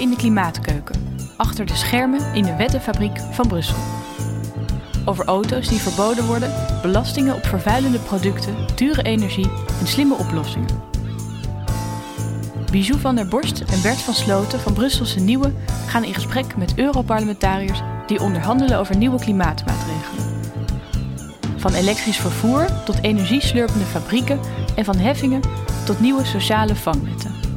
in de klimaatkeuken, achter de schermen in de wettenfabriek van Brussel. Over auto's die verboden worden, belastingen op vervuilende producten, dure energie en slimme oplossingen. Bijou van der Borst en Bert van Sloten van Brusselse Nieuwe gaan in gesprek met Europarlementariërs die onderhandelen over nieuwe klimaatmaatregelen. Van elektrisch vervoer tot energieslurpende fabrieken en van heffingen tot nieuwe sociale vangnetten.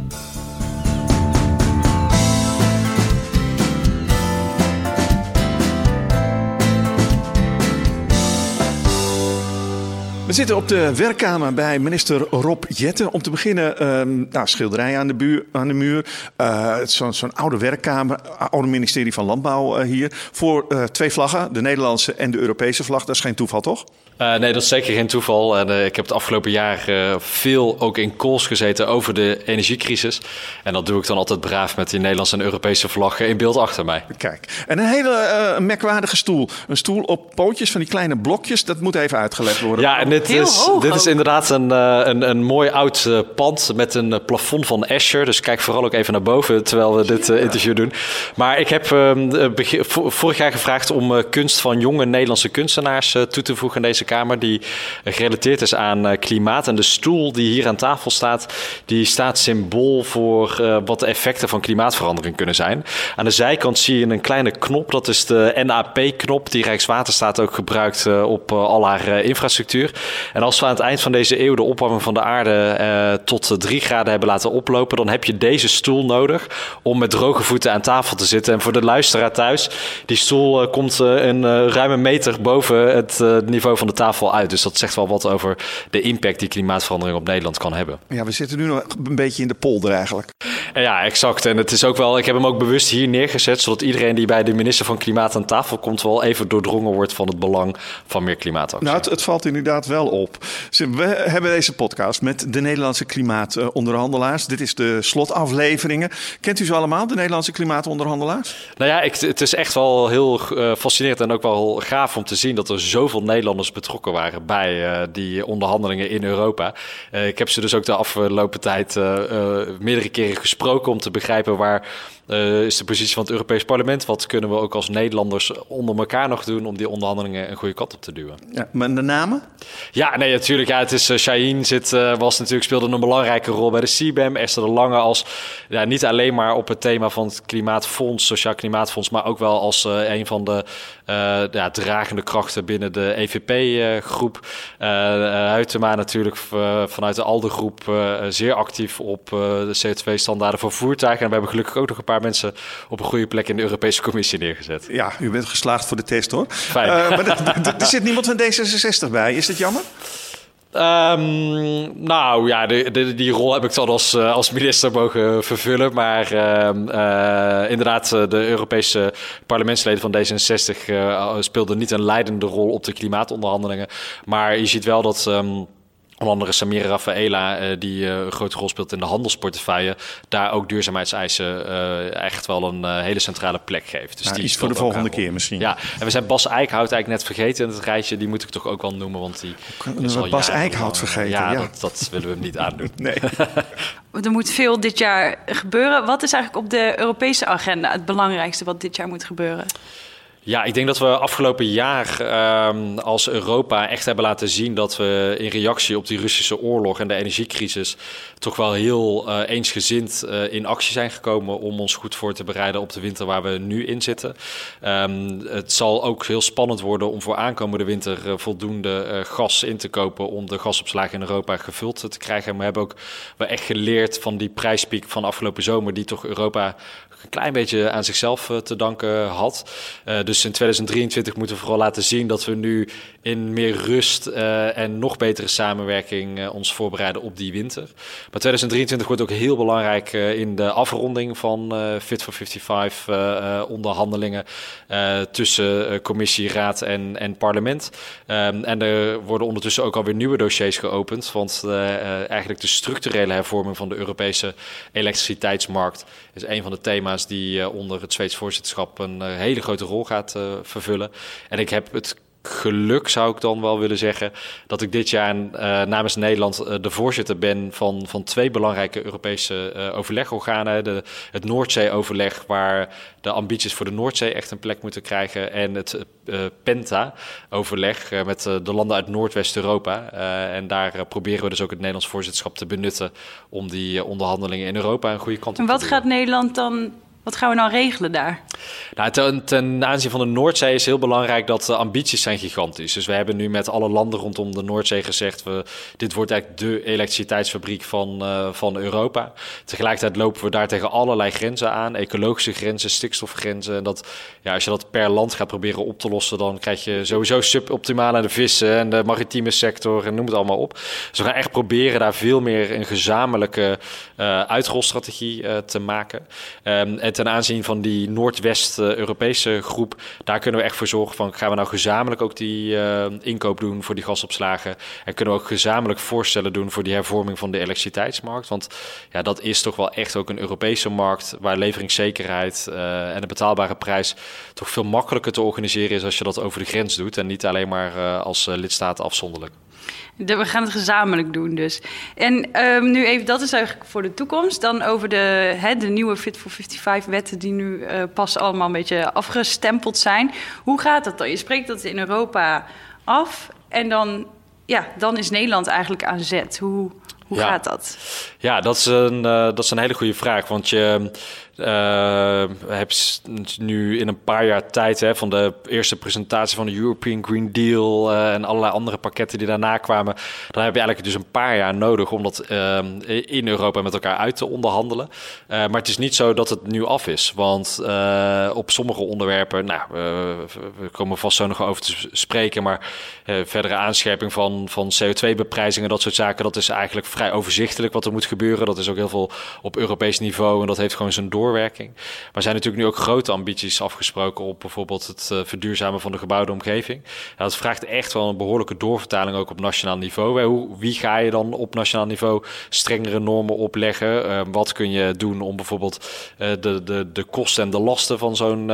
We zitten op de werkkamer bij minister Rob Jetten. Om te beginnen, uh, nou, schilderij aan de, buur, aan de muur. Uh, Zo'n zo oude werkkamer, oude ministerie van Landbouw uh, hier. Voor twee vlaggen, de Nederlandse en de Europese vlag. Dat is geen toeval, toch? Uh, nee, dat is zeker geen toeval. En, uh, ik heb het afgelopen jaar uh, veel ook in calls gezeten over de energiecrisis. En dat doe ik dan altijd braaf met die Nederlandse en Europese vlag in beeld achter mij. Kijk, en een hele merkwaardige stoel. Een stoel op pootjes van die kleine blokjes. Dat moet even uitgelegd worden. Ja, en dit, Heel is, hoog dit is inderdaad een, een, een mooi oud pand met een plafond van Escher. Dus kijk vooral ook even naar boven terwijl we dit interview doen. Maar ik heb begin, vorig jaar gevraagd om kunst van jonge Nederlandse kunstenaars toe te voegen aan deze kamer die gerelateerd is aan uh, klimaat. En de stoel die hier aan tafel staat, die staat symbool voor uh, wat de effecten van klimaatverandering kunnen zijn. Aan de zijkant zie je een kleine knop, dat is de NAP-knop die Rijkswaterstaat ook gebruikt uh, op al haar infrastructuur. En als we aan het eind van deze eeuw de opwarming van de aarde tot 3 graden hebben laten oplopen, dan heb je deze stoel nodig om met droge voeten aan tafel te zitten. En voor de luisteraar thuis, die stoel komt een ruime meter boven het niveau van de tafel uit. Dus dat zegt wel wat over de impact die klimaatverandering op Nederland kan hebben. Ja, we zitten nu nog een beetje in de polder eigenlijk. Ja, exact. En het is ook wel, ik heb hem ook bewust hier neergezet, zodat iedereen die bij de minister van Klimaat aan tafel komt, wel even doordrongen wordt van het belang van meer klimaatactie. Nou, het, het valt inderdaad wel op. We hebben deze podcast met de Nederlandse klimaatonderhandelaars. Dit is de slotafleveringen. Kent u ze allemaal, de Nederlandse klimaatonderhandelaars? Nou ja, ik, het is echt wel heel uh, fascinerend en ook wel gaaf om te zien dat er zoveel Nederlanders betrokken waren bij uh, die onderhandelingen in Europa. Uh, ik heb ze dus ook de afgelopen tijd meerdere keren gesproken om te begrijpen waar uh, is de positie van het Europees Parlement. Wat kunnen we ook als Nederlanders onder elkaar nog doen om die onderhandelingen een goede kant op te duwen? Ja, maar de namen? Ja, nee, natuurlijk. Ja, het is uh, Shaheen zit, uh, was natuurlijk speelde een belangrijke rol bij de CBAM. Esther de Lange als ja, niet alleen maar op het thema van het klimaatfonds, sociaal klimaatfonds, maar ook wel als een van de ja, dragende krachten binnen de EVP-groep. Huytema natuurlijk vanuit de ALDE-groep zeer actief op de CO2-standaarden voor voertuigen. En we hebben gelukkig ook nog een paar mensen op een goede plek in de Europese Commissie neergezet. Ja, u bent geslaagd voor de test hoor. Fijn. Uh, maar er zit niemand van D66 bij. Is dat jammer? Um, nou ja, de, de, die rol heb ik dan als, uh, als minister mogen vervullen. Maar uh, uh, inderdaad, de Europese parlementsleden van D66 speelden niet een leidende rol op de klimaatonderhandelingen. Maar je ziet wel dat. Um, Onder andere Samira Rafaela, uh, die uh, een grote rol speelt in de handelsportefeuille, daar ook duurzaamheidseisen uh, echt wel een hele centrale plek geeft. Dus ja, die iets voor de volgende keer misschien. Ja, en we zijn Bas Eickhout eigenlijk net vergeten in het rijtje. Die moet ik toch ook wel noemen, want die is al Bas Eickhout vergeten. Ja, ja. Dat, dat, willen we hem niet aandoen. nee. er moet veel dit jaar gebeuren. Wat is eigenlijk op de Europese agenda het belangrijkste wat dit jaar moet gebeuren? Ja, ik denk dat we afgelopen jaar um, als Europa echt hebben laten zien dat we in reactie op die Russische oorlog en de energiecrisis toch wel heel uh, eensgezind uh, in actie zijn gekomen om ons goed voor te bereiden op de winter waar we nu in zitten. Um, het zal ook heel spannend worden om voor aankomende winter uh, voldoende gas in te kopen om de gasopslagen in Europa gevuld te krijgen. En we hebben ook wel echt geleerd van die prijspiek van afgelopen zomer die toch Europa een klein beetje aan zichzelf te danken had. Uh, dus in 2023 moeten we vooral laten zien dat we nu in meer rust uh, en nog betere samenwerking ons voorbereiden op die winter. Maar 2023 wordt ook heel belangrijk in de afronding van Fit for 55 onderhandelingen tussen commissie, raad en, en parlement. Um, en er worden ondertussen ook alweer nieuwe dossiers geopend, want eigenlijk de structurele hervorming van de Europese elektriciteitsmarkt is een van de thema's die onder het Zweeds voorzitterschap een hele grote rol gaat uh, vervullen. En ik heb het geluk zou ik dan wel willen zeggen dat ik dit jaar uh, namens Nederland uh, de voorzitter ben van, van twee belangrijke Europese uh, overlegorganen. De, het Noordzee-overleg, waar de ambities voor de Noordzee echt een plek moeten krijgen. En het Penta-overleg met de landen uit Noordwest-Europa. en daar proberen we dus ook het Nederlands voorzitterschap te benutten om die onderhandelingen in Europa een goede kant op te En wat gaat Nederland dan wat gaan we nou regelen daar? Nou, ten, ten, aanzien van de Noordzee is heel belangrijk dat de ambities zijn gigantisch. Dus we hebben nu met alle landen rondom de Noordzee gezegd... We, dit wordt eigenlijk de elektriciteitsfabriek van, uh, van Europa. Tegelijkertijd lopen we daar tegen allerlei grenzen aan. Ecologische grenzen, stikstofgrenzen. En dat, ja, als je dat per land gaat proberen op te lossen... dan krijg je sowieso suboptimaal aan de vissen en de maritieme sector... en noem het allemaal op. Dus we gaan echt proberen daar veel meer een gezamenlijke uh, uitrolstrategie uh, te maken. Um, ten aanzien van die Noordwest-Europese groep, daar kunnen we echt voor zorgen van gaan we nou gezamenlijk ook die uh, inkoop doen voor die gasopslagen en kunnen we ook gezamenlijk voorstellen doen voor die hervorming van de elektriciteitsmarkt. Want ja, dat is toch wel echt ook een Europese markt waar leveringszekerheid uh, en de betaalbare prijs toch veel makkelijker te organiseren is als je dat over de grens doet en niet alleen maar uh, als lidstaat afzonderlijk. We gaan het gezamenlijk doen dus. En um, nu even, dat is eigenlijk voor de toekomst. Dan over de, de nieuwe Fit for 55 wetten die nu uh, pas allemaal een beetje afgestempeld zijn. Hoe gaat dat dan? Je spreekt dat in Europa af en dan, ja, dan is Nederland eigenlijk aan zet. Hoe, hoe ja. gaat dat? Ja, dat is, een, uh, dat is een hele goede vraag. Want je uh, hebt nu in een paar jaar tijd hè, van de eerste presentatie van de European Green Deal uh, en allerlei andere pakketten die daarna kwamen, dan heb je eigenlijk dus een paar jaar nodig om dat in Europa met elkaar uit te onderhandelen. maar het is niet zo dat het nu af is, want op sommige onderwerpen, nou, we komen vast zo nog over te spreken, maar verdere aanscherping van, van CO2-beprijzingen, dat soort zaken, dat is eigenlijk vrij overzichtelijk wat er moet gebeuren. Dat is ook heel veel op Europees niveau en dat heeft gewoon zijn doorwerking. Maar zijn natuurlijk nu ook grote ambities afgesproken op bijvoorbeeld het uh, verduurzamen van de gebouwde omgeving. Dat vraagt echt wel een behoorlijke doorvertaling ook op nationaal niveau. Hoe, wie ga je dan op nationaal niveau strengere normen opleggen? Uh, wat kun je doen om bijvoorbeeld uh, de, de, de kosten en de lasten van zo'n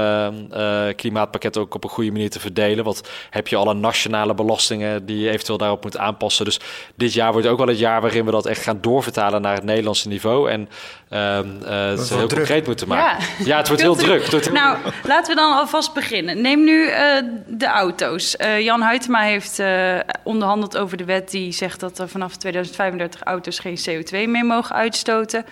klimaatpakket ook op een goede manier te verdelen? Wat heb je alle nationale belastingen die je eventueel daarop moet aanpassen? Dus dit jaar wordt ook wel het jaar waarin we dat echt gaan doorvertalen naar het Nederlandse niveau. En het heel concreet moeten maken. Ja, ja het wordt heel druk. Wordt nou, laten we dan alvast beginnen. Neem nu uh, de auto's. Uh, Jan Huytema heeft uh, onderhandeld over de wet die zegt dat er vanaf 2035 auto's geen CO2 meer mogen uitstoten.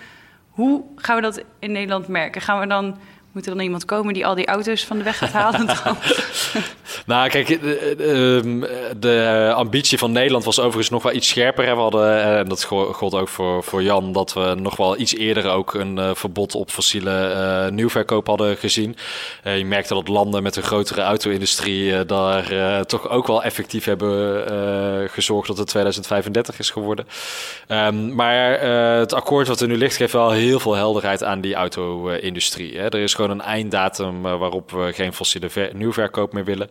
Hoe gaan we dat in Nederland merken? Gaan we dan moet er dan iemand komen die al die auto's van de weg gaat halen? nou, kijk, de, de, ambitie van Nederland was overigens nog wel iets scherper. We hadden, en dat gold ook voor, voor Jan, dat we nog wel iets eerder ook een verbod op fossiele nieuwverkoop hadden gezien. Je merkte dat landen met een grotere auto-industrie daar toch ook wel effectief hebben gezorgd dat het 2035 is geworden. Um, maar het akkoord wat er nu ligt geeft wel heel veel helderheid aan die auto-industrie. Er is gewoon een einddatum uh, waarop we geen fossiele nieuwverkoop meer willen.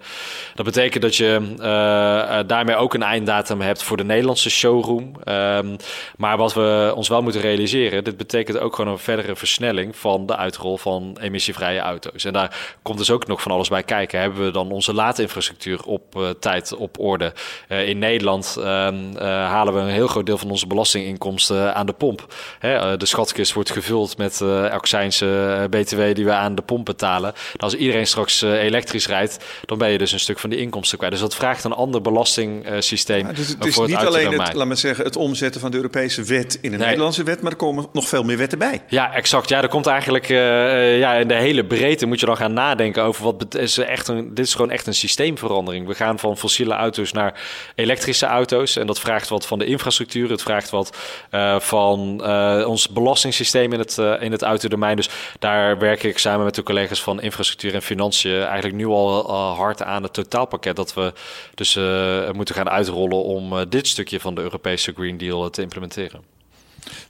Dat betekent dat je uh, daarmee ook een einddatum hebt voor de Nederlandse showroom. Um, maar wat we ons wel moeten realiseren, dit betekent ook gewoon een verdere versnelling van de uitrol van emissievrije auto's. En daar komt dus ook nog van alles bij kijken. Hebben we dan onze laadinfrastructuur op tijd op orde? In Nederland uh, halen we een heel groot deel van onze belastinginkomsten aan de pomp. Hè, de schatkist wordt gevuld met accijnse BTW die we aan de pomp betalen. En als iedereen straks uh, elektrisch rijdt, dan ben je dus een stuk van die inkomsten kwijt. Dus dat vraagt een ander belastingssysteem. Ja, dus het is niet alleen het, laat maar zeggen, het omzetten van de Europese wet in een nee. Nederlandse wet, maar er komen nog veel meer wetten bij. Ja, exact. Ja, er komt eigenlijk uh, ja, in de hele breedte moet je dan gaan nadenken over wat is echt een, dit is gewoon echt een systeemverandering. We gaan van fossiele auto's naar elektrische auto's en dat vraagt wat van de infrastructuur. Het vraagt wat uh, van ons belastingssysteem in het, in het autodomein. Dus daar werk ik samen met de collega's van infrastructuur en financiën eigenlijk nu al uh, hard aan het totaalpakket dat we dus uh, moeten gaan uitrollen om uh, dit stukje van de Europese Green Deal te implementeren.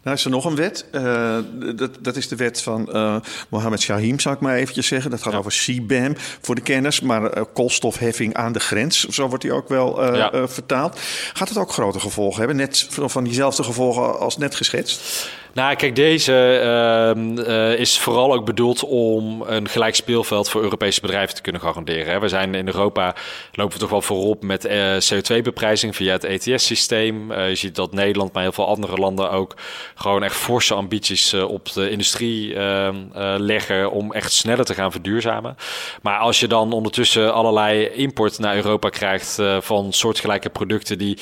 Nou is er nog een wet. Uh, dat, dat is de wet van uh, Mohammed Shahim, zou ik maar eventjes zeggen. Dat gaat ja. over CBAM voor de kennis. Maar uh, koolstofheffing aan de grens, zo wordt die ook wel ja. vertaald. Gaat het ook grote gevolgen hebben? Net van diezelfde gevolgen als net geschetst? Nou, kijk, deze ehm, eh, is vooral ook bedoeld om een gelijk speelveld voor Europese bedrijven te kunnen garanderen. We zijn in Europa, lopen we toch wel voorop met eh, CO2-beprijzing via het ETS-systeem. je ziet dat Nederland, maar heel veel andere landen ook, gewoon echt forse ambities op de industrie ehm, leggen om echt sneller te gaan verduurzamen. Maar als je dan ondertussen allerlei import naar Europa krijgt van soortgelijke producten die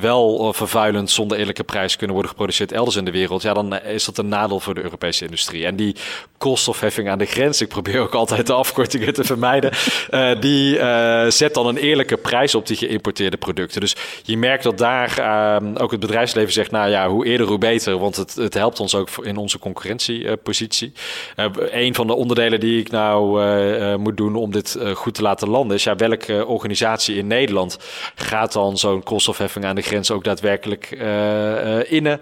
wel vervuilend zonder eerlijke prijs kunnen worden geproduceerd elders in de wereld, ja, dan is dat een nadeel voor de Europese industrie. En die koolstofheffing aan de grens, ik probeer ook altijd de afkortingen te vermijden, uh, die uh, zet dan een eerlijke prijs op die geïmporteerde producten. Dus je merkt dat daar uh, ook het bedrijfsleven zegt, nou ja, hoe eerder hoe beter, want het, het helpt ons ook in onze concurrentiepositie. een van de onderdelen die ik nou moet doen om dit goed te laten landen, is ja, welke organisatie in Nederland gaat dan zo'n koolstofheffing aan de grens ook daadwerkelijk innen?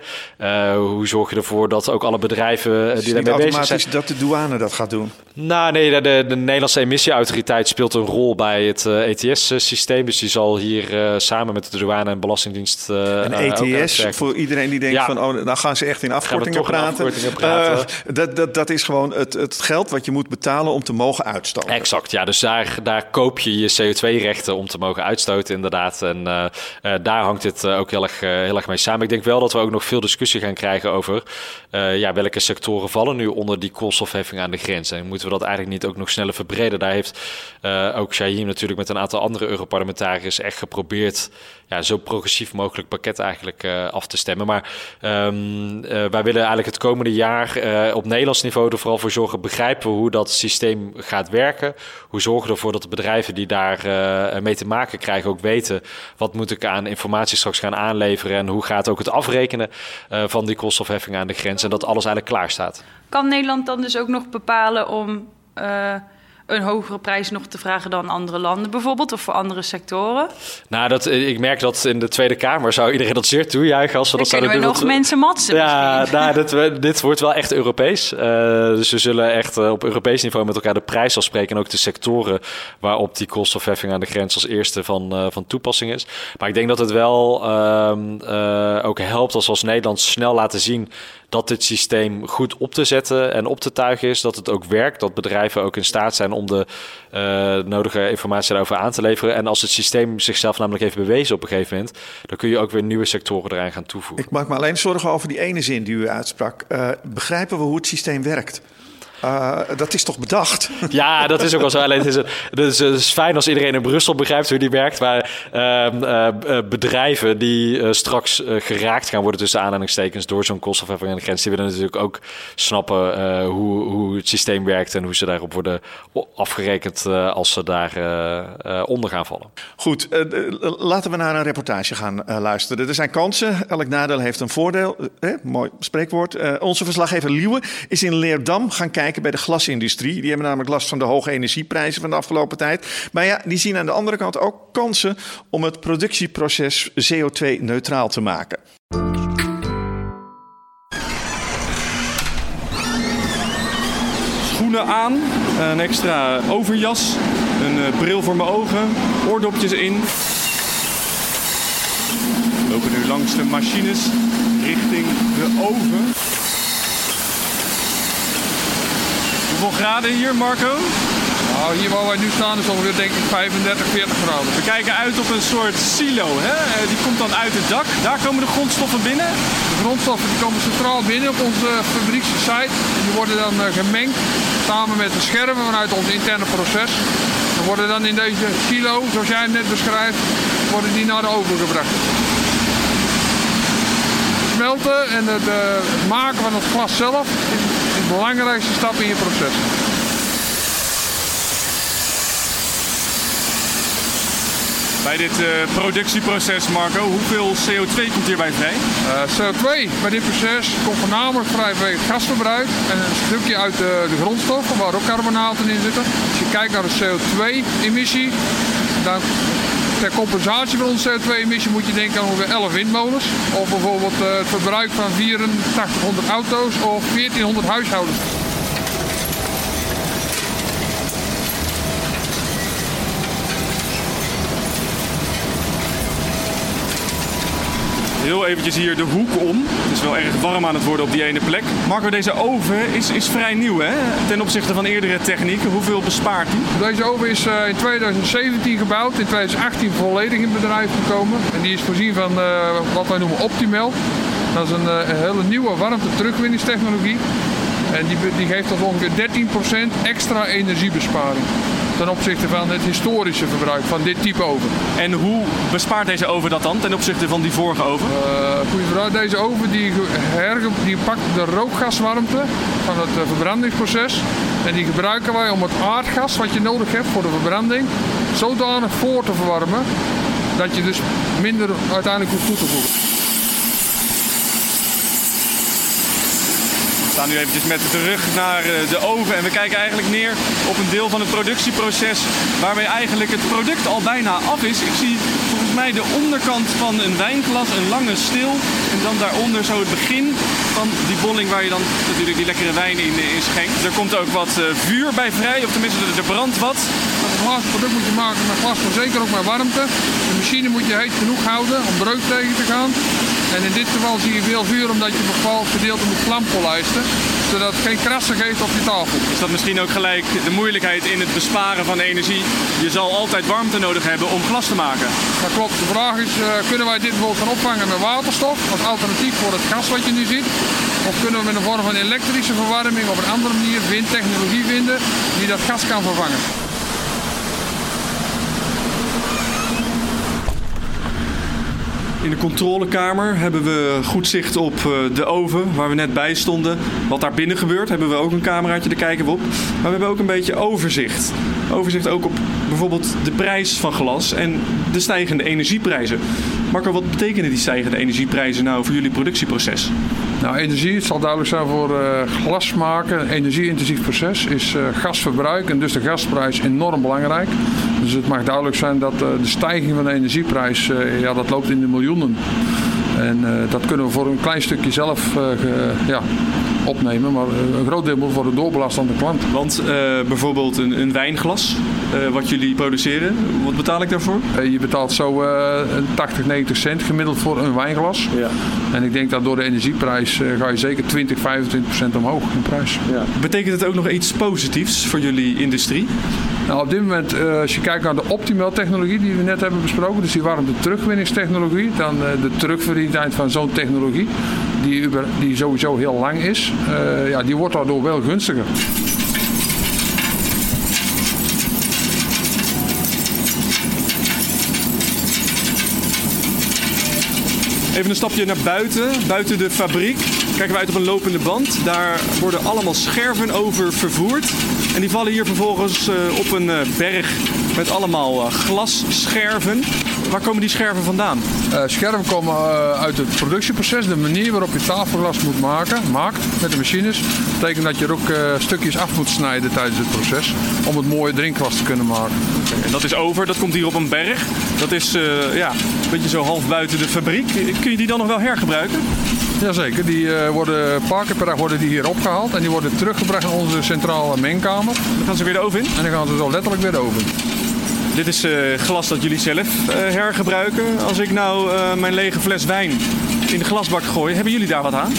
hoe zorg je ervoor dat ook alle bedrijven eh, die daarmee bezig zijn... dat de douane dat gaat doen? Nou nee, de, de, Nederlandse emissieautoriteit speelt een rol bij het ETS-systeem. Eh, e dus die zal hier uh, samen met de douane en belastingdienst... Een ETS, voor iedereen die denkt van... oh, dan gaan ze echt in afkortingen praten. afkortingen praten. dat, dat, dat is gewoon het, het geld wat je moet betalen om te mogen uitstoten. Exact, ja. Dus daar, daar koop je je CO2-rechten om te mogen uitstoten inderdaad. En daar hangt dit ook heel erg, heel erg mee samen. Ik denk wel dat we ook nog veel discussie gaan krijgen over uh, ja, welke sectoren vallen nu onder die koolstofheffing aan de grens. En moeten we dat eigenlijk niet ook nog sneller verbreden? Daar heeft uh, ook Shaheen natuurlijk met een aantal andere Europarlementariërs echt geprobeerd ja, zo progressief mogelijk pakket eigenlijk uh, af te stemmen. Maar um, wij willen eigenlijk het komende jaar op Nederlands niveau er vooral voor zorgen, begrijpen hoe dat systeem gaat werken. Hoe zorgen we ervoor dat de bedrijven die daar mee te maken krijgen ook weten wat moet ik aan informatie straks gaan aanleveren en hoe gaat ook het afrekenen van die koolstofheffing aan de grens en dat alles eigenlijk klaar staat. Kan Nederland dan dus ook nog bepalen om een hogere prijs nog te vragen dan andere landen bijvoorbeeld, of voor andere sectoren? Nou, dat, ik merk dat in de Tweede Kamer zou iedereen dat zeer toejuichen als we dat zouden doen. nog mensen matsen Ja, nou, dit, dit wordt wel echt Europees. Uh, dus we zullen echt uh, op Europees niveau met elkaar de prijs afspreken en ook de sectoren waarop die koolstofheffing aan de grens als eerste van, uh, van toepassing is. Maar ik denk dat het wel ehm, ook helpt als we als Nederland snel laten zien dat dit systeem goed op te zetten en op te tuigen is. Dat het ook werkt. Dat bedrijven ook in staat zijn om de uh, nodige informatie daarover aan te leveren. En als het systeem zichzelf namelijk heeft bewezen op een gegeven moment, dan kun je ook weer nieuwe sectoren eraan gaan toevoegen. Ik maak me alleen zorgen over die ene zin die u uitsprak. Uh, begrijpen we hoe het systeem werkt? Uh, dat is toch bedacht? Ja, dat is ook wel zo. Alleen het is, het is, het is fijn als iedereen in Brussel begrijpt hoe die werkt. Maar uh, uh, bedrijven die straks geraakt gaan worden tussen aanhalingstekens door zo'n kostenverheffing aan de grens, die willen natuurlijk ook snappen hoe, hoe het systeem werkt en hoe ze daarop worden afgerekend als ze daar onder gaan vallen. Goed, laten we naar een reportage gaan luisteren. Er zijn kansen, elk nadeel heeft een voordeel. mooi spreekwoord. onze verslaggever Liewe is in Leerdam gaan kijken bij de glasindustrie. Die hebben namelijk last van de hoge energieprijzen van de afgelopen tijd. Maar ja, die zien aan de andere kant ook kansen om het productieproces CO2-neutraal te maken. Schoenen aan, een extra overjas, een eh, bril voor mijn ogen, oordopjes in. We lopen nu langs de machines richting de oven. Hoeveel graden hier, Marco? Nou, hier waar wij nu staan is ongeveer denk ik 35, 40 graden. We kijken uit op een soort silo. Hè? Eh, die komt dan uit het dak. Daar komen de grondstoffen binnen. De grondstoffen die komen centraal binnen op onze fabriekssite. En die worden dan eh, gemengd samen met de scherven vanuit ons interne proces. En worden dan in deze silo, zoals jij net beschrijft, worden die naar de oven gebracht. Smelten en het, het maken van het glas zelf belangrijkste stap in je proces. Bij dit uh, productieproces, Marco, hoeveel CO2 komt hierbij vrij? Uh, eh, CO2 bij dit proces komt voornamelijk vrij bij het gasverbruik en een stukje uit de, de grondstoffen waar ook carbonaten in zitten. Als je kijkt naar de CO2-emissie, dan ter compensatie van onze CO2-emissie moet je denken aan ongeveer 11 windmolens. Of bijvoorbeeld eh, het verbruik van 8400 auto's of 1400 huishoudens. Heel eventjes hier de hoek om. Het is wel erg warm aan het worden op die ene plek. Marco, deze oven is, is vrij nieuw hè? ten opzichte van eerdere technieken. Hoeveel bespaart die? Deze oven is eh, in 2017 gebouwd, in 2018 volledig in bedrijf gekomen. En die is voorzien van uh, wat wij noemen Optimal. Dat is een, uh, een hele nieuwe warmte terugwinningstechnologie. En die, die geeft ons ongeveer 13% extra energiebesparing ten opzichte van het historische verbruik van dit type oven. En hoe bespaart deze oven dat dan ten opzichte van die vorige oven? Uh, goeie vraag. Deze oven die, die pakt de rookgaswarmte van het uh, verbrandingsproces. En die gebruiken wij om het aardgas wat je nodig hebt voor de verbranding zodanig voor te verwarmen dat je dus minder uiteindelijk hoeft toe te voegen. Staan nu eventjes met de rug naar eh, de oven en we kijken eigenlijk neer op een deel van het productieproces waarmee eigenlijk het product al bijna af is. Ik zie volgens mij de onderkant van een wijnglas, een lange stil en dan daaronder zo het begin van die bolling waar je dan natuurlijk die lekkere wijn in, in schenkt. Er komt ook wat uh, vuur bij vrij, of tenminste er brandt wat. Een glazen product moet je maken met glas, maar zeker ook met warmte. De machine moet je heet genoeg houden om breuk tegen te gaan. En in dit geval zie je veel vuur omdat je bepaald gedeelte moet vlampolijsten, zodat het geen krassen geeft op je tafel. Is dat misschien ook gelijk de moeilijkheid in het besparen van energie? Je zal altijd warmte nodig hebben om glas te maken. Dat klopt. De vraag is, uh, kunnen wij dit bijvoorbeeld gaan opvangen met waterstof als alternatief voor het gas wat je nu ziet? Of kunnen we met een vorm van elektrische verwarming op een andere manier windtechnologie vinden die dat gas kan vervangen? In de controlekamer hebben we goed zicht op eh, de oven waar we net bij stonden. Wat daar binnen gebeurt, hebben we ook een cameraatje, daar kijken we op. Maar we hebben ook een beetje overzicht. Overzicht ook op bijvoorbeeld de prijs van glas en de stijgende energieprijzen. Marco, wat betekenen die stijgende energieprijzen nou voor jullie productieproces? Nou, energie, het zal duidelijk zijn voor uh, glas maken. Een energie-intensief proces is uh, gasverbruik en dus de gasprijs enorm belangrijk. Dus het mag duidelijk zijn dat uh, de stijging van de energieprijs, ja, dat loopt in de miljoenen. En dat kunnen we voor een klein stukje zelf ja, opnemen. Maar een groot deel moet worden doorbelast aan de klant. Want bijvoorbeeld een, een wijnglas, wat jullie produceren, wat betaal ik daarvoor? je betaalt zo 80, 90 cent gemiddeld voor een wijnglas. Ja. En ik denk dat door de energieprijs ga je zeker 20, 25 procent omhoog in prijs. Ja. Betekent het ook nog iets positiefs voor jullie industrie? Nou, op dit moment, als je kijkt naar de optimal technologie die we net hebben besproken, dus die warmte terugwinningstechnologie, dan de terugverdientijd van zo'n technologie, die, die sowieso heel lang is, uh, ja, die wordt daardoor wel gunstiger. Even een stapje naar buiten, buiten de fabriek. Kijken we uit op een lopende band. Daar worden allemaal scherven over vervoerd. En die vallen hier vervolgens uh, op een uh, berg met allemaal uh, glasscherven. Waar komen die scherven vandaan? scherven komen uit het productieproces. De manier waarop je tafelglas moet maken, maakt met de machines. Dat betekent dat je er ook stukjes af moet snijden tijdens het proces. Om het mooie drinkglas te kunnen maken. Okay, en dat is over, dat komt hier op een berg. Dat is ja, een beetje zo half buiten de fabriek. Kun je die dan nog wel hergebruiken? Jazeker, die uh, worden een paar keer per dag worden die hier opgehaald en die worden teruggebracht in onze centrale mengkamer. Dan gaan ze weer de oven in? En dan gaan ze zo letterlijk weer de oven Dit is uh, glas dat jullie zelf uh, hergebruiken. Als ik nou mijn lege fles wijn in de glasbak gooi, hebben jullie daar wat aan?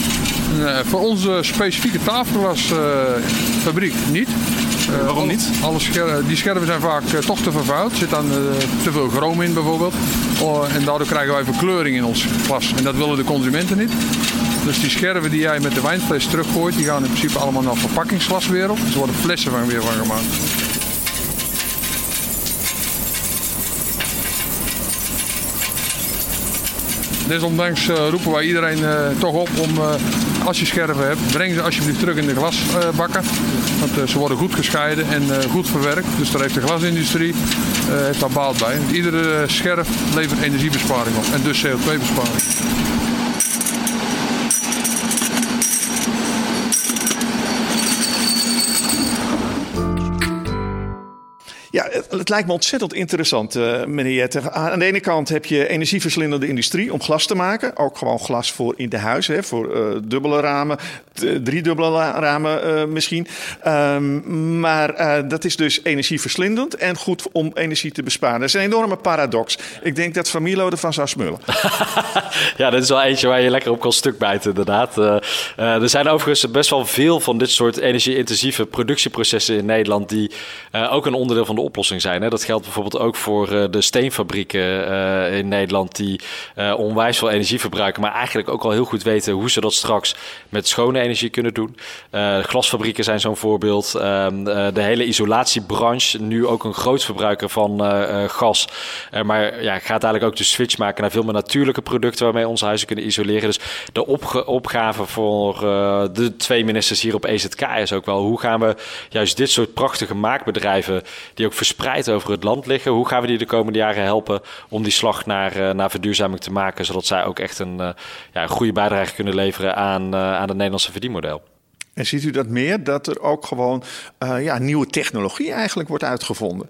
voor onze specifieke tafelglasfabriek niet. Uh, Waarom niet? Alle die scherven zijn vaak uh, toch te vervuild. Er zit dan uh, te veel chroom in bijvoorbeeld. Oh, en daardoor krijgen wij verkleuring in ons glas. En dat willen de consumenten niet. Dus die scherven die jij met de wijnfles teruggooit, die gaan in principe allemaal naar verpakkingsglaswereld. Dus er worden flessen van weer van gemaakt. Desondanks uh, roepen wij iedereen uh, toch op om, uh, als je scherven hebt, breng ze alsjeblieft terug in de glasbakken. want ze worden goed gescheiden en goed verwerkt. Dus daar heeft de glasindustrie heeft daar baat bij. Iedere scherf levert energiebesparing op en dus CO2-besparing. Het, lijkt me ontzettend interessant, uh, meneer. Aan de ene kant heb je energieverslindende industrie om glas te maken. Ook gewoon glas voor in de huis, hè, voor uh, dubbele ramen, driedubbele ramen misschien. Um, maar dat is dus energieverslindend en goed om energie te besparen. Dat is een enorme paradox. Ik denk dat Familo ervan zou smullen. ja, dat is wel eentje waar je lekker op kan stuk bijten, inderdaad. er zijn overigens best wel veel van dit soort energie-intensieve productieprocessen in Nederland die ook een onderdeel van de oplossing zijn. Hè. Dat geldt bijvoorbeeld ook voor uh, de steenfabrieken uh, in Nederland die uh, onwijs veel energie verbruiken, maar eigenlijk ook al heel goed weten hoe ze dat straks met schone energie kunnen doen. glasfabrieken zijn zo'n voorbeeld. Ehm, de hele isolatiebranche, nu ook een groot verbruiker van gas. maar ja, gaat eigenlijk ook de switch maken naar veel meer natuurlijke producten waarmee onze huizen kunnen isoleren. Dus de opgave voor de twee ministers hier op EZK is ook wel hoe gaan we juist dit soort prachtige maakbedrijven die ook verspreid over het land liggen. Hoe gaan we die de komende jaren helpen om die slag naar, uh, naar verduurzaming te maken, zodat zij ook echt een, uh, ja, een goede bijdrage kunnen leveren aan, uh, aan het Nederlandse verdienmodel? En ziet u dat meer, dat er ook gewoon ja, nieuwe technologie eigenlijk wordt uitgevonden?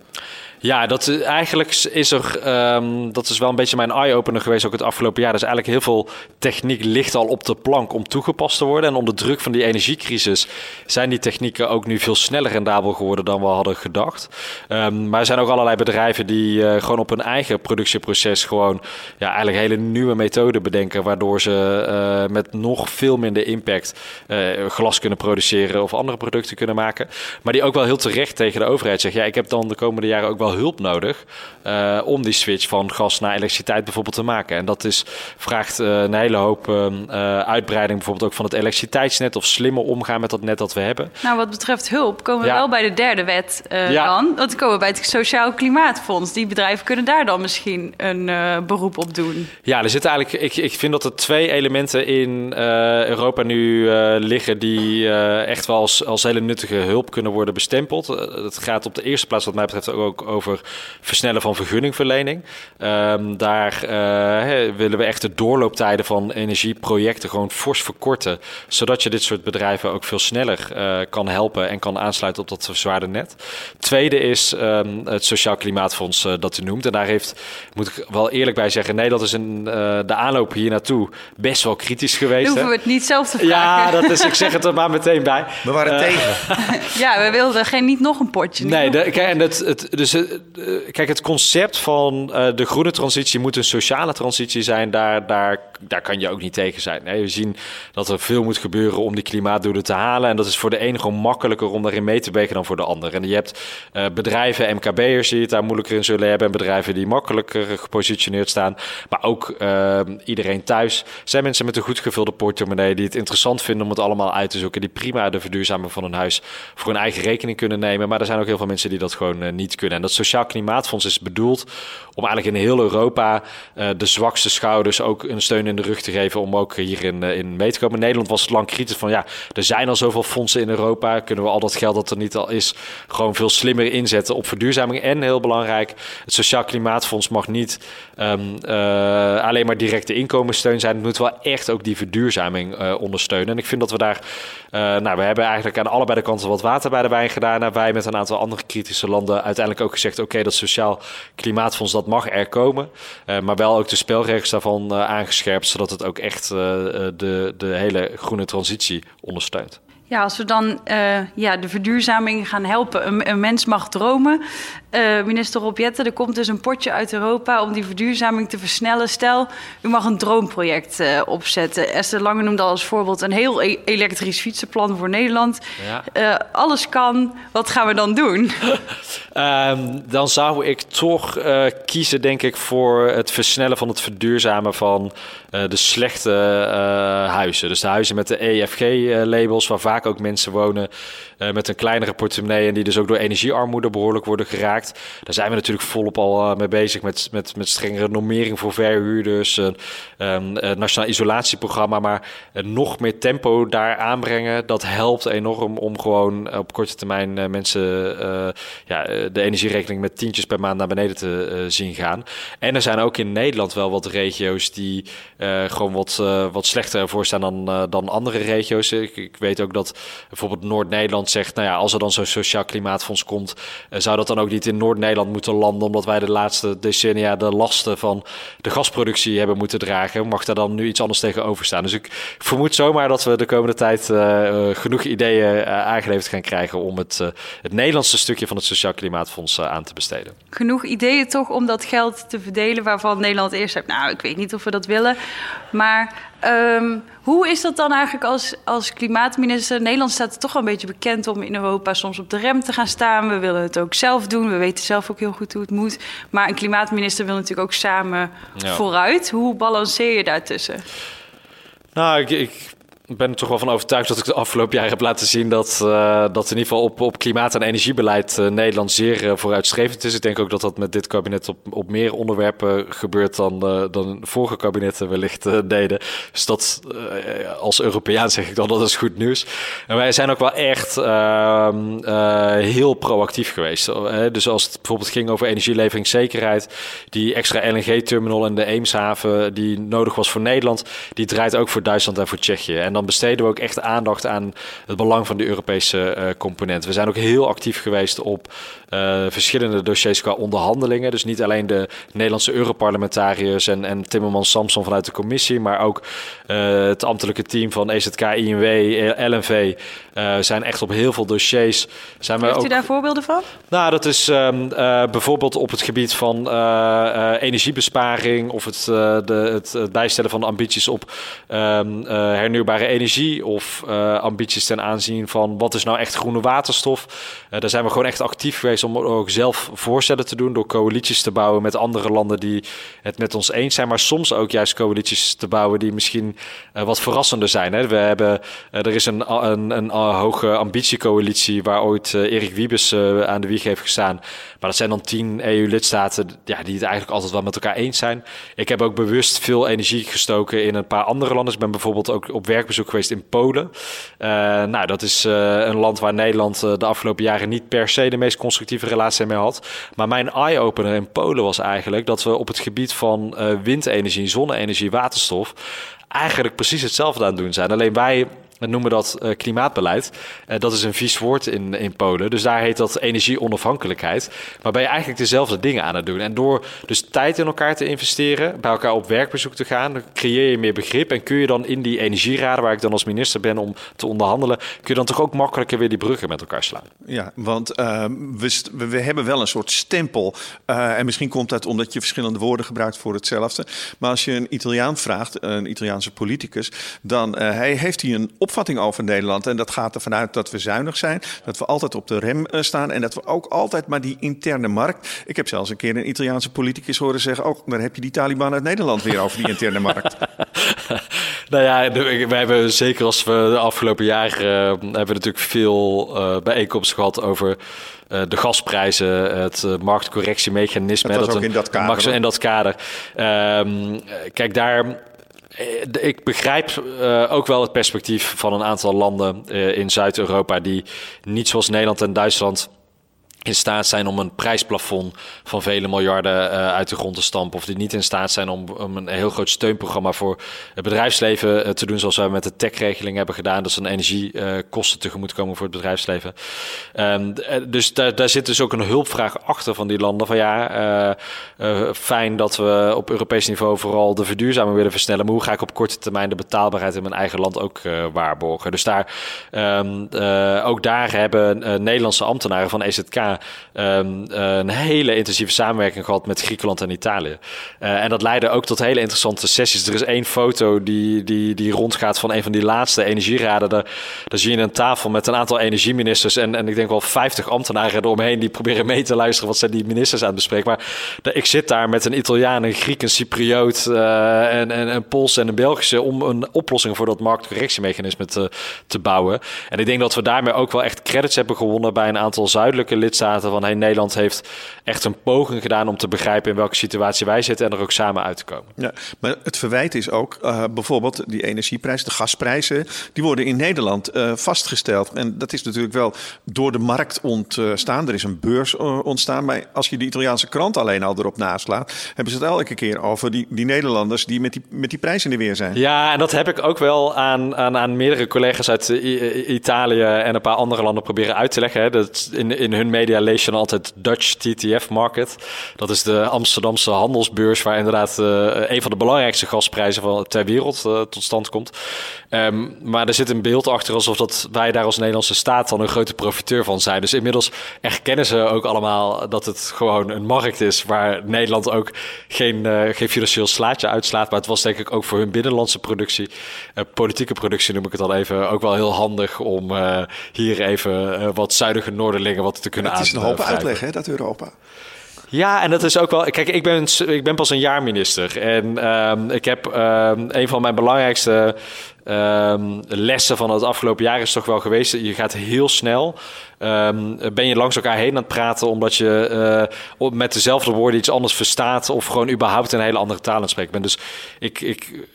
Ja, dat, eigenlijk is er, um, dat is wel een beetje mijn eye-opener geweest ook het afgelopen jaar. Dus eigenlijk heel veel techniek ligt al op de plank om toegepast te worden. En onder druk van die energiecrisis zijn die technieken ook nu veel sneller rendabel geworden dan we hadden gedacht. Um, maar er zijn ook allerlei bedrijven die uh, gewoon op hun eigen productieproces gewoon ja, eigenlijk hele nieuwe methoden bedenken. Waardoor ze uh, met nog veel minder impact uh, glas kunnen produceren of andere producten kunnen maken. Maar die ook wel heel terecht tegen de overheid zeggen. Ja, ik heb dan de komende jaren ook wel hulp nodig uh, om die switch van gas naar elektriciteit bijvoorbeeld te maken. En dat is, vraagt uh, een hele hoop uh, uitbreiding bijvoorbeeld ook van het elektriciteitsnet of slimmer omgaan met dat net dat we hebben. Nou, wat betreft hulp komen we ja. wel bij de derde wet ja. dan. Dat komen we bij het Sociaal Klimaatfonds. Die bedrijven kunnen daar dan misschien een beroep op doen. Ja, er zitten eigenlijk, ik, ik vind dat er twee elementen in Europa nu liggen die echt wel als, als hele nuttige hulp kunnen worden bestempeld. het gaat op de eerste plaats wat mij betreft ook over over versnellen van vergunningverlening. Um, daar uh, willen we echt de doorlooptijden van energieprojecten gewoon fors verkorten. Zodat je dit soort bedrijven ook veel sneller uh, kan helpen en kan aansluiten op dat verzwaarde net. Tweede is um, het Sociaal Klimaatfonds uh, dat u noemt. En daar heeft, moet ik wel eerlijk bij zeggen, Nederland is in de aanloop hier naartoe best wel kritisch geweest. hoeven we het niet zelf te vragen. Ja, dat is, ik zeg het er maar meteen bij. We waren tegen. ja, we wilden geen, niet nog een potje. Nee, de, kijk, en het, het, dus eh, kijk, het concept van uh, de groene transitie moet een sociale transitie zijn. Daar, daar, daar kan je ook niet tegen zijn. Nee, we zien dat er veel moet gebeuren om die klimaatdoelen te halen. En dat is voor de een gewoon makkelijker om daarin mee te wegen dan voor de ander. En je hebt uh, bedrijven, MKB'ers die het daar moeilijker in zullen hebben. En bedrijven die makkelijker gepositioneerd staan. Maar ook iedereen thuis. zijn mensen met een goed gevulde portemonnee die het interessant vinden om het allemaal uit te zoeken. Die prima de verduurzaming van hun huis voor hun eigen rekening kunnen nemen. Maar er zijn ook heel veel mensen die dat gewoon niet kunnen. En dat Sociaal Klimaatfonds is bedoeld om eigenlijk in heel Europa uh, de zwakste schouders ook een steun in de rug te geven om ook hierin uh, in mee te komen. Nederland was lang kritisch van ja, er zijn al zoveel fondsen in Europa. Kunnen we al dat geld dat er niet al is gewoon veel slimmer inzetten op verduurzaming? En heel belangrijk, het Sociaal Klimaatfonds mag niet um, uh, alleen maar directe inkomenssteun zijn. Het moet wel echt ook die verduurzaming ondersteunen. En ik vind dat we daar, nou, we hebben eigenlijk aan allebei de kanten wat water bij de wijn gedaan. Wij met een aantal andere kritische landen uiteindelijk ook gezegd: oké, dat Sociaal Klimaatfonds dat mag er komen. Uh, maar wel ook de spelregels daarvan uh, aangescherpt, zodat het ook echt uh, de, de hele groene transitie ondersteunt. Ja, als we dan uh, ja, de verduurzaming gaan helpen. Een, een mens mag dromen. Uh, minister Rob Jetten, er komt dus een potje uit Europa om die verduurzaming te versnellen. Stel, u mag een droomproject uh, opzetten. Esther Lange noemde al als voorbeeld een heel e elektrisch fietsenplan voor Nederland. Ja. alles kan. Wat gaan we dan doen? um, dan zou ik toch kiezen, denk ik, voor het versnellen van het verduurzamen van de slechte huizen. Dus de huizen met de EFG-labels, waar vaak ook mensen wonen uh, met een kleinere portemonnee en die dus ook door energiearmoede behoorlijk worden geraakt. Daar zijn we natuurlijk volop al uh, mee bezig met, met, met strengere normering voor verhuurders, een nationaal isolatieprogramma, maar nog meer tempo daar aanbrengen, dat helpt enorm om gewoon op korte termijn mensen ja, de energierekening met tientjes per maand naar beneden te zien gaan. En er zijn ook in Nederland wel wat regio's die gewoon wat, wat slechter voor staan dan, dan andere regio's. Ik, ik weet ook dat bijvoorbeeld Noord-Nederland zegt, nou ja, als er dan zo'n sociaal klimaatfonds komt, zou dat dan ook niet in Noord-Nederland moeten landen, omdat wij de laatste decennia de lasten van de gasproductie hebben moeten dragen? Mag daar dan nu iets anders tegenover staan? Dus ik vermoed zomaar dat we de komende tijd genoeg ideeën aangeleverd gaan krijgen om het, het Nederlandse stukje van het Sociaal Klimaatfonds aan te besteden. Genoeg ideeën toch om dat geld te verdelen waarvan Nederland eerst heeft, nou, ik weet niet of we dat willen. Maar um, hoe is dat dan eigenlijk als, als klimaatminister? Nederland staat er toch wel een beetje bekend om in Europa soms op de rem te gaan staan. We willen het ook zelf doen. We weten zelf ook heel goed hoe het moet. Maar een klimaatminister wil natuurlijk ook samen vooruit. Hoe balanceer je daartussen? Nou, ik, ik ik ben er toch wel van overtuigd dat ik de afgelopen jaren heb laten zien dat, uh, dat in ieder geval op, op klimaat- en energiebeleid uh, Nederland zeer uh, vooruitstrevend is. Ik denk ook dat dat met dit kabinet op, op meer onderwerpen gebeurt dan, dan vorige kabinetten wellicht deden. Dus dat als Europeaan zeg ik dan dat is goed nieuws. En wij zijn ook wel echt ehm, heel proactief geweest. dus als het bijvoorbeeld ging over energieleveringszekerheid, die extra LNG-terminal in de Eemshaven die nodig was voor Nederland, die draait ook voor Duitsland en voor Tsjechië. En dan besteden we ook echt aandacht aan het belang van de Europese uh, component. We zijn ook heel actief geweest op uh, verschillende dossiers qua onderhandelingen. Dus niet alleen de Nederlandse Europarlementariërs en, en Timmermans Samson vanuit de commissie, maar ook uh, het ambtelijke team van EZK, INW, LNV zijn echt op heel veel dossiers. Zijn we Heeft ook... u daar voorbeelden van? Nou, dat is um, bijvoorbeeld op het gebied van energiebesparing of het, de, het, bijstellen van ambities op um, hernieuwbare energie of uh, ambities ten aanzien van wat is nou echt groene waterstof. Uh, daar zijn we gewoon echt actief geweest om ook zelf voorstellen te doen door coalities te bouwen met andere landen die het met ons eens zijn, maar soms ook juist coalities te bouwen die misschien uh, wat verrassender zijn. Hè. We hebben, er is een, een, een hoge ambitiecoalitie waar ooit Erik Wiebes aan de wieg heeft gestaan. Maar dat zijn dan tien EU-lidstaten ja, die het eigenlijk altijd wel met elkaar eens zijn. Ik heb ook bewust veel energie gestoken in een paar andere landen. Ik ben bijvoorbeeld ook op werkbezoek geweest in Polen. Uh, nou, dat is uh, een land waar Nederland uh, de afgelopen jaren niet per se de meest constructieve relatie mee had. Maar mijn eye-opener in Polen was eigenlijk dat we op het gebied van windenergie, zonne-energie, waterstof eigenlijk precies hetzelfde aan het doen zijn. Alleen wij we noemen dat uh, klimaatbeleid. Uh, dat is een vies woord in, in Polen. Dus daar heet dat energieonafhankelijkheid. Maar ben je eigenlijk dezelfde dingen aan het doen. En door dus tijd in elkaar te investeren, bij elkaar op werkbezoek te gaan, creëer je meer begrip. En kun je dan in die energieraden, waar ik dan als minister ben om te onderhandelen, kun je dan toch ook makkelijker weer die bruggen met elkaar slaan. Ja, want uh, we, we hebben wel een soort stempel. en misschien komt dat omdat je verschillende woorden gebruikt voor hetzelfde. Maar als je een Italiaan vraagt, een Italiaanse politicus, dan hij heeft hij een opvatting over Nederland. En dat gaat ervan uit dat we zuinig zijn, dat we altijd op de rem eh, staan en dat we ook altijd maar die interne markt. Ik heb zelfs een keer een Italiaanse politicus horen zeggen: Oh, dan heb je die Taliban uit Nederland weer over die interne markt. nou ja, wij hebben zeker als we de afgelopen jaren uh, hebben we natuurlijk veel uh, bijeenkomsten gehad over. Uh, de gasprijzen, het uh, marktcorrectiemechanisme. Dat, dat ook in dat kader. In dat kader. Um, kijk, daar eh, ik begrijp uh, ook wel het perspectief van een aantal landen uh, in Zuid-Europa die niet zoals Nederland en Duitsland in staat zijn om een prijsplafond van vele miljarden uh, uit de grond te stampen. Of die niet in staat zijn om, om een heel groot steunprogramma voor het bedrijfsleven uh, te doen. Zoals we met de tech-regeling hebben gedaan. Dat ze een energiekosten uh, tegemoet komen voor het bedrijfsleven. Um, dus daar, daar zit dus ook een hulpvraag achter van die landen. Van ja, fijn dat we op Europees niveau vooral de verduurzaming willen versnellen. Maar hoe ga ik op korte termijn de betaalbaarheid in mijn eigen land ook waarborgen? Dus daar, um, ook daar hebben Nederlandse ambtenaren van EZK um, een hele intensieve samenwerking gehad met Griekenland en Italië. Uh, en dat leidde ook tot hele interessante sessies. Er is één foto die, die, die rondgaat van een van die laatste energieraden. Daar, zie je een tafel met een aantal energieministers en, en ik denk wel 50 ambtenaren eromheen die proberen mee te luisteren wat zijn die ministers aan het bespreken. Maar ik zit daar met een Italiaan, een Griek, een Cypriot uh, en, en een Pools en een Belgische om een oplossing voor dat marktcorrectiemechanisme te, te bouwen. En ik denk dat we daarmee ook wel echt credits hebben gewonnen bij een aantal zuidelijke lidstaten van hey, Nederland heeft echt een poging gedaan om te begrijpen in welke situatie wij zitten en er ook samen uit te komen. Ja, maar het verwijt is ook uh, bijvoorbeeld die energieprijzen, de gasprijzen, die worden in Nederland uh, vastgesteld. En dat is natuurlijk wel door de markt ontstaan. Er is een beurs ontstaan. Maar als je de Italiaanse krant alleen al erop naslaat, hebben ze het elke keer over die, die Nederlanders die met die, met die prijzen in de weer zijn. Ja, en dat heb ik ook wel aan, aan, aan meerdere collega's uit Italië en een paar andere landen proberen uit te leggen. Hè. Dat in, in hun media dan altijd Dutch TTF Market. Dat is de Amsterdamse handelsbeurs waar inderdaad uh, een van de belangrijkste gasprijzen van ter wereld uh, tot stand komt. Um, maar er zit een beeld achter alsof dat wij daar als Nederlandse staat dan een grote profiteur van zijn. Dus inmiddels erkennen ze ook allemaal dat het gewoon een markt is waar Nederland ook geen, uh, geen financieel slaatje uitslaat. Maar het was denk ik ook voor hun binnenlandse productie, politieke productie noem ik het al even, ook wel heel handig om hier even wat zuidige Noorderlingen wat te kunnen. Het is een hoop uitleg, hè, dat Europa. Ja, en dat is ook wel. Kijk, ik ben, ik ben pas een jaar minister. En um, ik heb um, een van mijn belangrijkste um, lessen van het afgelopen jaar is toch wel geweest. Je gaat heel snel. Um, ben je langs elkaar heen aan het praten omdat je uh, met dezelfde woorden iets anders verstaat of gewoon überhaupt een hele andere taal aan het spreken bent. Dus ik,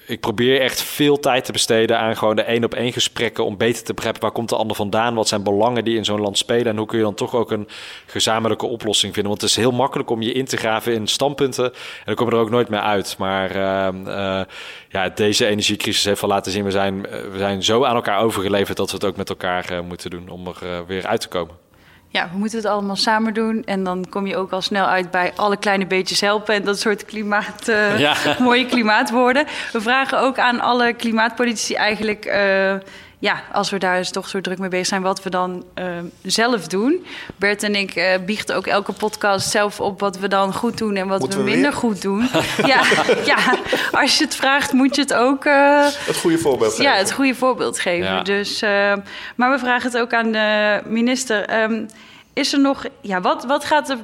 ik, probeer echt veel tijd te besteden aan gewoon de één op één gesprekken om beter te begrijpen waar komt de ander vandaan, wat zijn belangen die in zo'n land spelen en hoe kun je dan toch ook een gezamenlijke oplossing vinden. Want het is heel makkelijk om je in te graven in standpunten en dan kom je er ook nooit meer uit. Maar uh, uh, ja, deze energiecrisis heeft wel laten zien, we zijn, we zijn zo aan elkaar overgeleverd dat we het ook met elkaar moeten doen om er weer uit te komen. Ja, we moeten het allemaal samen doen. En dan kom je ook al snel uit bij alle kleine beetjes helpen. En dat soort klimaat, uh, ja. mooie klimaatwoorden. We vragen ook aan alle klimaatpolitici eigenlijk... Ja, als we daar dus toch zo druk mee bezig zijn, wat we dan uh, zelf doen. Bert en ik uh, biechten ook elke podcast zelf op wat we dan goed doen en wat we, we, minder goed doen. ja, ja, als je het vraagt, moet je het ook. Uh, het goede voorbeeld geven. Ja, het goede voorbeeld geven. Ja. Dus, maar we vragen het ook aan de minister. Um, is er nog, ja, wat, wat gaat er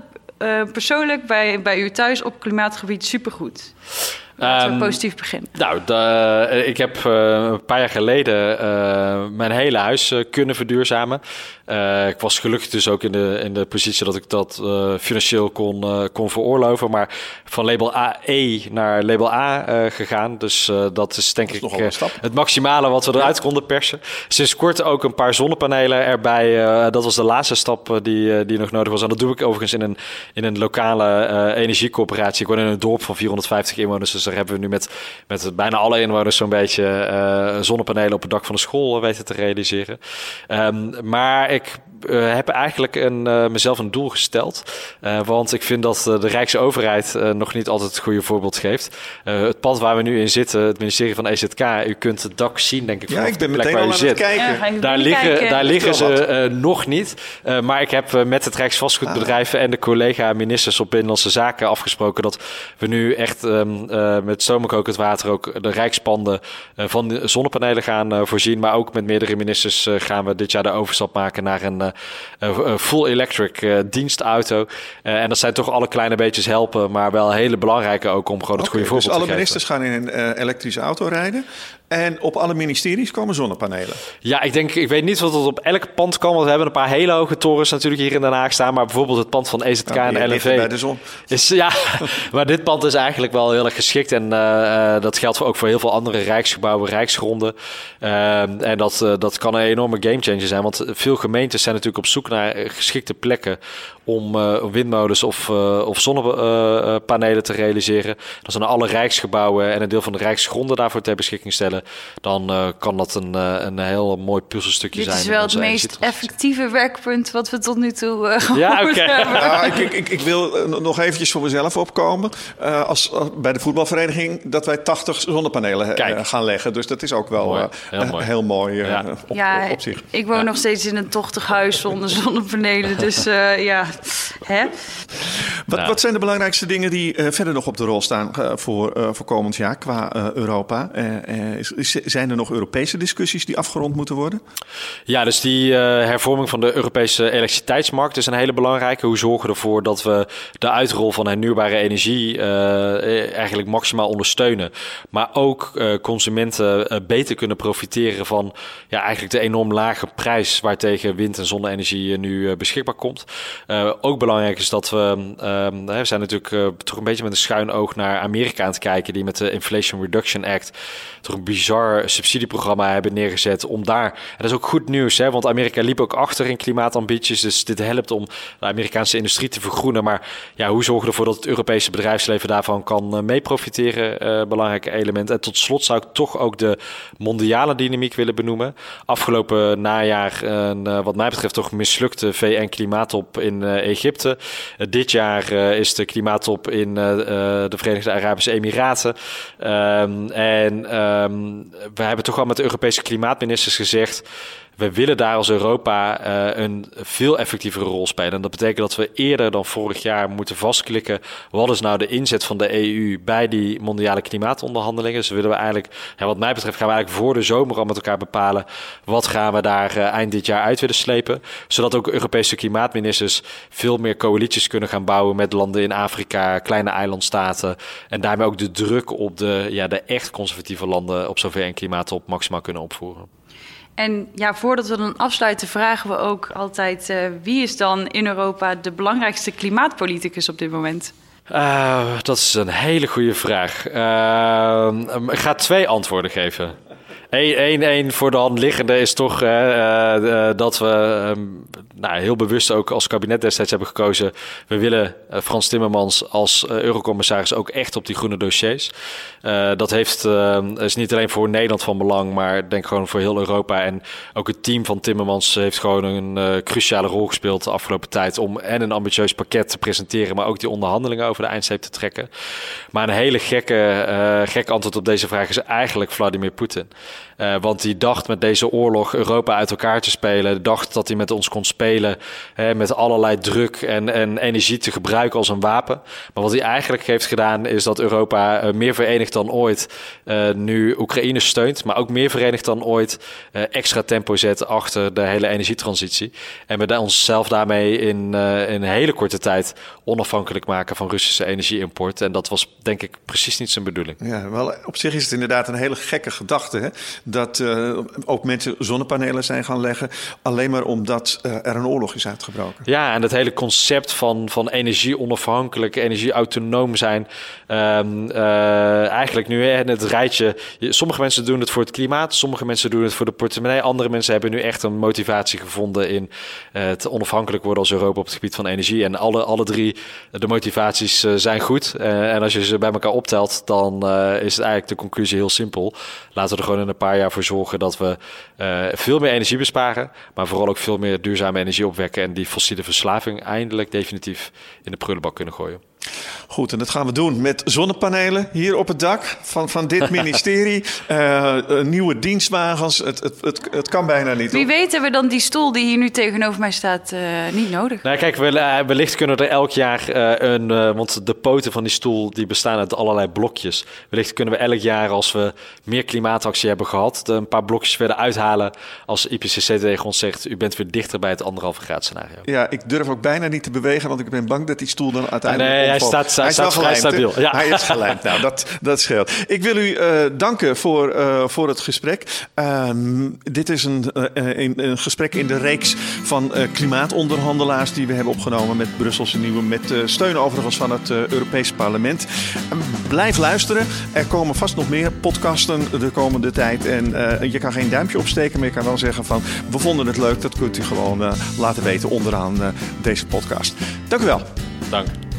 persoonlijk bij, bij u thuis op klimaatgebied supergoed? Laten we um, positief beginnen. Nou, de, ik heb uh, een paar jaar geleden uh, mijn hele huis uh, kunnen verduurzamen. Ik was gelukkig dus ook in de, in de positie dat ik dat financieel kon, kon veroorloven. Maar van label AE naar label A gegaan. Dus dat is denk dat is ik het maximale wat we eruit konden persen. Sinds kort ook een paar zonnepanelen erbij. dat was de laatste stap die, die nog nodig was. En dat doe ik overigens in een, in een lokale energiecoöperatie. Ik woon in een dorp van 450 inwoners. Dus daar hebben we nu met, met bijna alle inwoners zo'n beetje zonnepanelen op het dak van de school weten te realiseren. Um, maar ik like uh, heb eigenlijk een, uh, mezelf een doel gesteld. Uh, want ik vind dat de Rijksoverheid nog niet altijd het goede voorbeeld geeft. het pad waar we nu in zitten, het ministerie van EZK, u kunt het dak zien, denk ik. Ja, ik ben meteen al aan zit. het kijken. Ja, daar liggen, kijken. daar liggen ze nog niet. maar ik heb met het Rijksvastgoedbedrijf ah. en de collega-ministers op Binnenlandse Zaken afgesproken dat we nu echt um, met stoomkokend water ook de rijkspanden van de zonnepanelen gaan voorzien. Maar ook met meerdere ministers gaan we dit jaar de overstap maken naar een uh, full electric uh, dienstauto. en dat zijn toch alle kleine beetjes helpen, maar wel hele belangrijke ook om gewoon het okay, goede voorbeeld dus te alle ministers gaan in een elektrische auto rijden. En op alle ministeries komen zonnepanelen. Ja, ik denk, ik weet niet wat het op elk pand kan. Want we hebben een paar hele hoge torens natuurlijk hier in Den Haag staan. Maar bijvoorbeeld het pand van EZK en LNV. bij de zon. Is, ja, maar dit pand is eigenlijk wel heel erg geschikt. En uh, dat geldt ook voor heel veel andere rijksgebouwen, rijksgronden. Uh, en dat, uh, dat kan een enorme gamechanger zijn. Want veel gemeentes zijn natuurlijk op zoek naar geschikte plekken om uh, windmolens of, uh, of zonnepanelen te realiseren. Dan zijn alle rijksgebouwen en een deel van de rijksgronden daarvoor ter beschikking stellen. Dan uh, kan dat een, een heel mooi puzzelstukje Dit zijn. Dit is wel het meest effectieve werkpunt wat we tot nu toe uh, ja, okay. hebben. Ja, ik, ik, ik, wil nog eventjes voor mezelf opkomen. Uh, als, bij de voetbalvereniging dat wij 80 zonnepanelen Kijk. gaan leggen. Dus dat is ook wel mooi. heel mooi, heel mooi ja. op, ja, op, op, zich. Ik woon nog steeds in een tochtig huis zonder zonnepanelen. Dus ja, Hè? Wat, nou. wat, zijn de belangrijkste dingen die uh, verder nog op de rol staan uh, voor, uh, voor komend jaar qua Europa? Is, zijn er nog Europese discussies die afgerond moeten worden? Ja, dus die hervorming van de Europese elektriciteitsmarkt is een hele belangrijke. Hoe zorgen we ervoor dat we de uitrol van hernieuwbare energie eigenlijk maximaal ondersteunen, maar ook consumenten beter kunnen profiteren van ja, eigenlijk de enorm lage prijs waartegen wind- en zonne-energie nu beschikbaar komt. Ook belangrijk is dat we, ehm, we zijn natuurlijk toch een beetje met een schuin oog naar Amerika aan het kijken, die met de Inflation Reduction Act toch een bizar subsidieprogramma hebben neergezet om daar. En dat is ook goed nieuws, hè, want Amerika liep ook achter in klimaatambities. Dus dit helpt om de Amerikaanse industrie te vergroenen. Maar ja, hoe zorgen we ervoor dat het Europese bedrijfsleven daarvan kan uh, mee profiteren? Belangrijke element. En tot slot zou ik toch ook de mondiale dynamiek willen benoemen. Afgelopen najaar wat mij betreft toch mislukte VN-klimaattop in Egypte. dit jaar is de klimaattop in de Verenigde Arabische Emiraten. Um, en um, we hebben toch al met de Europese klimaatministers gezegd we willen daar als Europa uh, een veel effectievere rol spelen. En dat betekent dat we eerder dan vorig jaar moeten vastklikken. Wat is nou de inzet van de EU bij die mondiale klimaatonderhandelingen? Dus willen we eigenlijk, wat mij betreft, gaan we eigenlijk voor de zomer al met elkaar bepalen. Wat gaan we daar uh, eind dit jaar uit willen slepen? Zodat ook Europese klimaatministers veel meer coalities kunnen gaan bouwen met landen in Afrika, kleine eilandstaten. En daarmee ook de druk op de, ja, de echt conservatieve landen op zover een klimaatop maximaal kunnen opvoeren. En ja, voordat we dan afsluiten, vragen we ook altijd: uh, wie is dan in Europa de belangrijkste klimaatpoliticus op dit moment? Uh, dat is een hele goede vraag. Uh, ik ga twee antwoorden geven. Eén, voor de hand liggende is toch uh, dat we uh, nou, heel bewust ook als kabinet destijds hebben gekozen. We willen uh, Frans Timmermans als eurocommissaris ook echt op die groene dossiers. dat heeft, is niet alleen voor Nederland van belang, maar denk gewoon voor heel Europa. En ook het team van Timmermans heeft gewoon een cruciale rol gespeeld de afgelopen tijd om en een ambitieus pakket te presenteren, maar ook die onderhandelingen over de eindstreep te trekken. Maar een hele gekke, gek antwoord op deze vraag is eigenlijk Vladimir Poetin. Uh, want die dacht met deze oorlog Europa uit elkaar te spelen. Dacht dat hij met ons kon spelen. Hè, met allerlei druk en, en energie te gebruiken als een wapen. Maar wat hij eigenlijk heeft gedaan is dat Europa uh, meer verenigd dan ooit uh, nu Oekraïne steunt. Maar ook meer verenigd dan ooit extra tempo zet achter de hele energietransitie. En we onszelf daarmee in, in een hele korte tijd onafhankelijk maken van Russische energieimport. En dat was denk ik precies niet zijn bedoeling. Ja, wel op zich is het inderdaad een hele gekke gedachte. Hè? Dat uh, ook mensen zonnepanelen zijn gaan leggen. Alleen maar omdat uh, er een oorlog is uitgebroken. Ja, en het hele concept van, van energie onafhankelijk, energie autonoom zijn. Um, uh, eigenlijk nu in het rijtje. Sommige mensen doen het voor het klimaat, sommige mensen doen het voor de portemonnee. Andere mensen hebben nu echt een motivatie gevonden in het onafhankelijk worden als Europa op het gebied van energie. En alle, alle drie de motivaties zijn goed. en als je ze bij elkaar optelt, dan is het eigenlijk de conclusie heel simpel. Laten we er gewoon in een paar jaar voor zorgen dat we uh, veel meer energie besparen, maar vooral ook veel meer duurzame energie opwekken en die fossiele verslaving eindelijk definitief in de prullenbak kunnen gooien. Goed, en dat gaan we doen met zonnepanelen hier op het dak van, van dit ministerie. uh, nieuwe dienstwagens. Het, het, het, het kan bijna niet. Wie weet hebben we dan die stoel die hier nu tegenover mij staat uh, niet nodig. Nou, kijk, wellicht kunnen we er elk jaar een. want de poten van die stoel die bestaan uit allerlei blokjes. Wellicht kunnen we elk jaar, als we meer klimaatactie hebben gehad, een paar blokjes verder uithalen. Als IPCC tegen ons zegt: u bent weer dichter bij het anderhalve graad scenario. Ja, ik durf ook bijna niet te bewegen, want ik ben bang dat die stoel dan uiteindelijk. Nee, hij staat, hij, staat vrij stabiel. Ja. Hij is gelijk. nou, dat, dat scheelt. Ik wil u uh, danken voor, uh, voor het gesprek. Uh, dit is een, een, een, gesprek in de reeks van klimaatonderhandelaars die we hebben opgenomen met Brusselse Nieuwe. Met steun overigens van het Europees Parlement. Ehm, blijf luisteren. Er komen vast nog meer podcasten de komende tijd. En je kan geen duimpje opsteken, maar je kan wel zeggen van we vonden het leuk. Dat kunt u gewoon laten weten onderaan deze podcast. Dank u wel. Dank.